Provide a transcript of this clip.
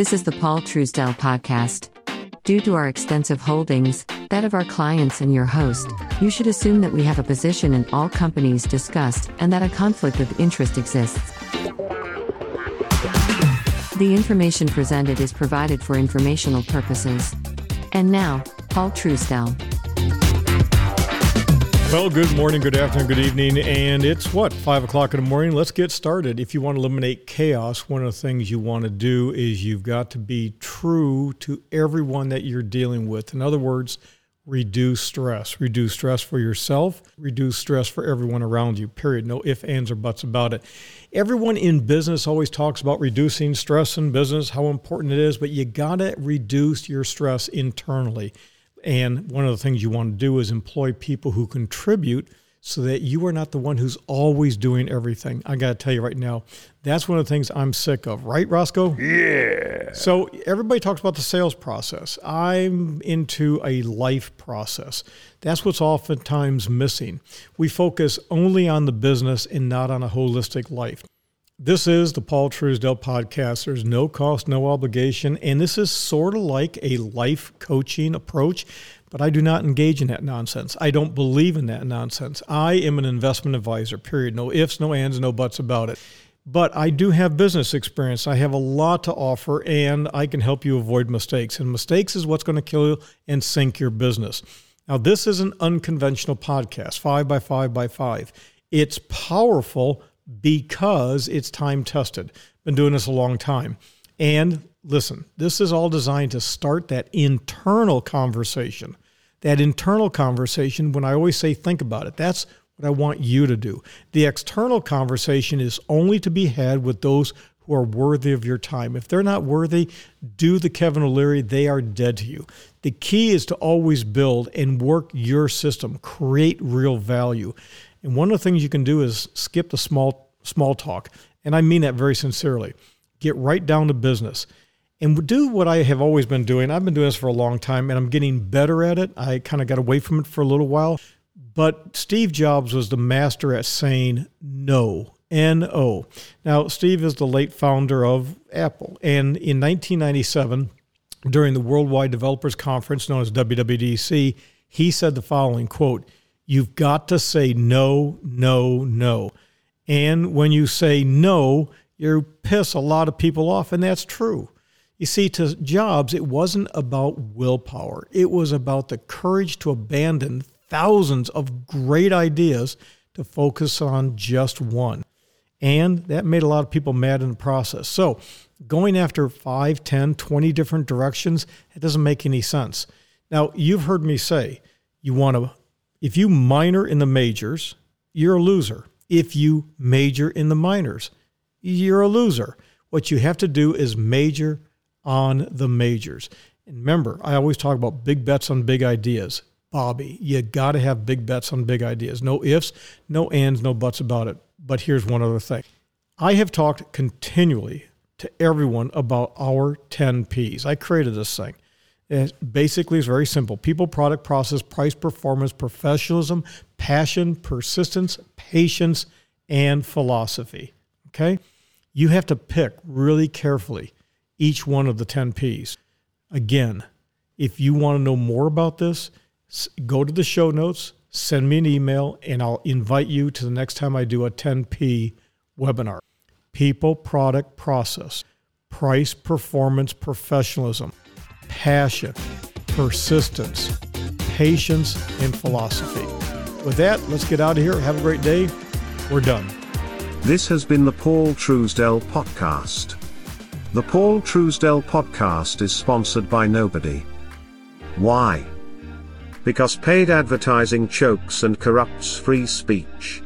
This is the Paul Truesdell podcast. Due to our extensive holdings, that of our clients and your host, you should assume that we have a position in all companies discussed and that a conflict of interest exists. The information presented is provided for informational purposes. And now, Paul Truesdell. Well, good morning, good afternoon, good evening, and it's what, 5 o'clock in the morning? Let's get started. If you want to eliminate chaos, one of the things you want to do is you've got to be true to everyone that you're dealing with. In other words, reduce stress. Reduce stress for yourself, reduce stress for everyone around you, period. No ifs, ands, or buts about it. Everyone in business always talks about reducing stress in business, how important it is, but you got to reduce your stress internally. And one of the things you want to do is employ people who contribute so that you are not the one who's always doing everything. I got to tell you right now, that's one of the things I'm sick of, right, Roscoe? Yeah. So everybody talks about the sales process. I'm into a life process. That's what's oftentimes missing. We focus only on the business and not on a holistic life. This is the Paul Truesdell podcast. There's no cost, no obligation, and this is sort of like a life coaching approach, but I do not engage in that nonsense. I don't believe in that nonsense. I am an investment advisor, period. No ifs, no ands, no buts about it. But I do have business experience. I have a lot to offer, and I can help you avoid mistakes. And mistakes is what's going to kill you and sink your business. Now, this is an unconventional podcast, five by five by five. It's powerful because it's time tested. Been doing this a long time. And listen, this is all designed to start that internal conversation. That internal conversation, when I always say think about it, that's what I want you to do. The external conversation is only to be had with those who are worthy of your time. If they're not worthy, do the Kevin O'Leary, they are dead to you. The key is to always build and work your system, create real value. And one of the things you can do is skip the small small talk. And I mean that very sincerely. Get right down to business and do what I have always been doing. I've been doing this for a long time and I'm getting better at it. I kind of got away from it for a little while. But Steve Jobs was the master at saying no. N O. Now, Steve is the late founder of Apple. And in 1997, during the Worldwide Developers Conference known as WWDC, he said the following quote, You've got to say no, no, no. And when you say no, you piss a lot of people off, and that's true. You see, to Jobs, it wasn't about willpower, it was about the courage to abandon thousands of great ideas to focus on just one. And that made a lot of people mad in the process. So, going after 5, 10, 20 different directions, it doesn't make any sense. Now, you've heard me say, you want to, if you minor in the majors, you're a loser if you major in the minors. You're a loser. What you have to do is major on the majors. And remember, I always talk about big bets on big ideas. Bobby, you got to have big bets on big ideas. No ifs, no ands, no buts about it. But here's one other thing I have talked continually to everyone about our 10 Ps. I created this thing. It basically is very simple people, product, process, price, performance, professionalism, passion, persistence, patience, and philosophy. Okay? You have to pick really carefully each one of the 10 Ps. Again, if you want to know more about this, go to the show notes, send me an email, and I'll invite you to the next time I do a 10P webinar. People, product, process, price, performance, professionalism passion, persistence, patience, and philosophy. With that, let's get out of here. Have a great day. We're done. This has been the Paul Truesdell Podcast. The Paul Truesdell Podcast is sponsored by nobody. Why? Because paid advertising chokes and corrupts free speech.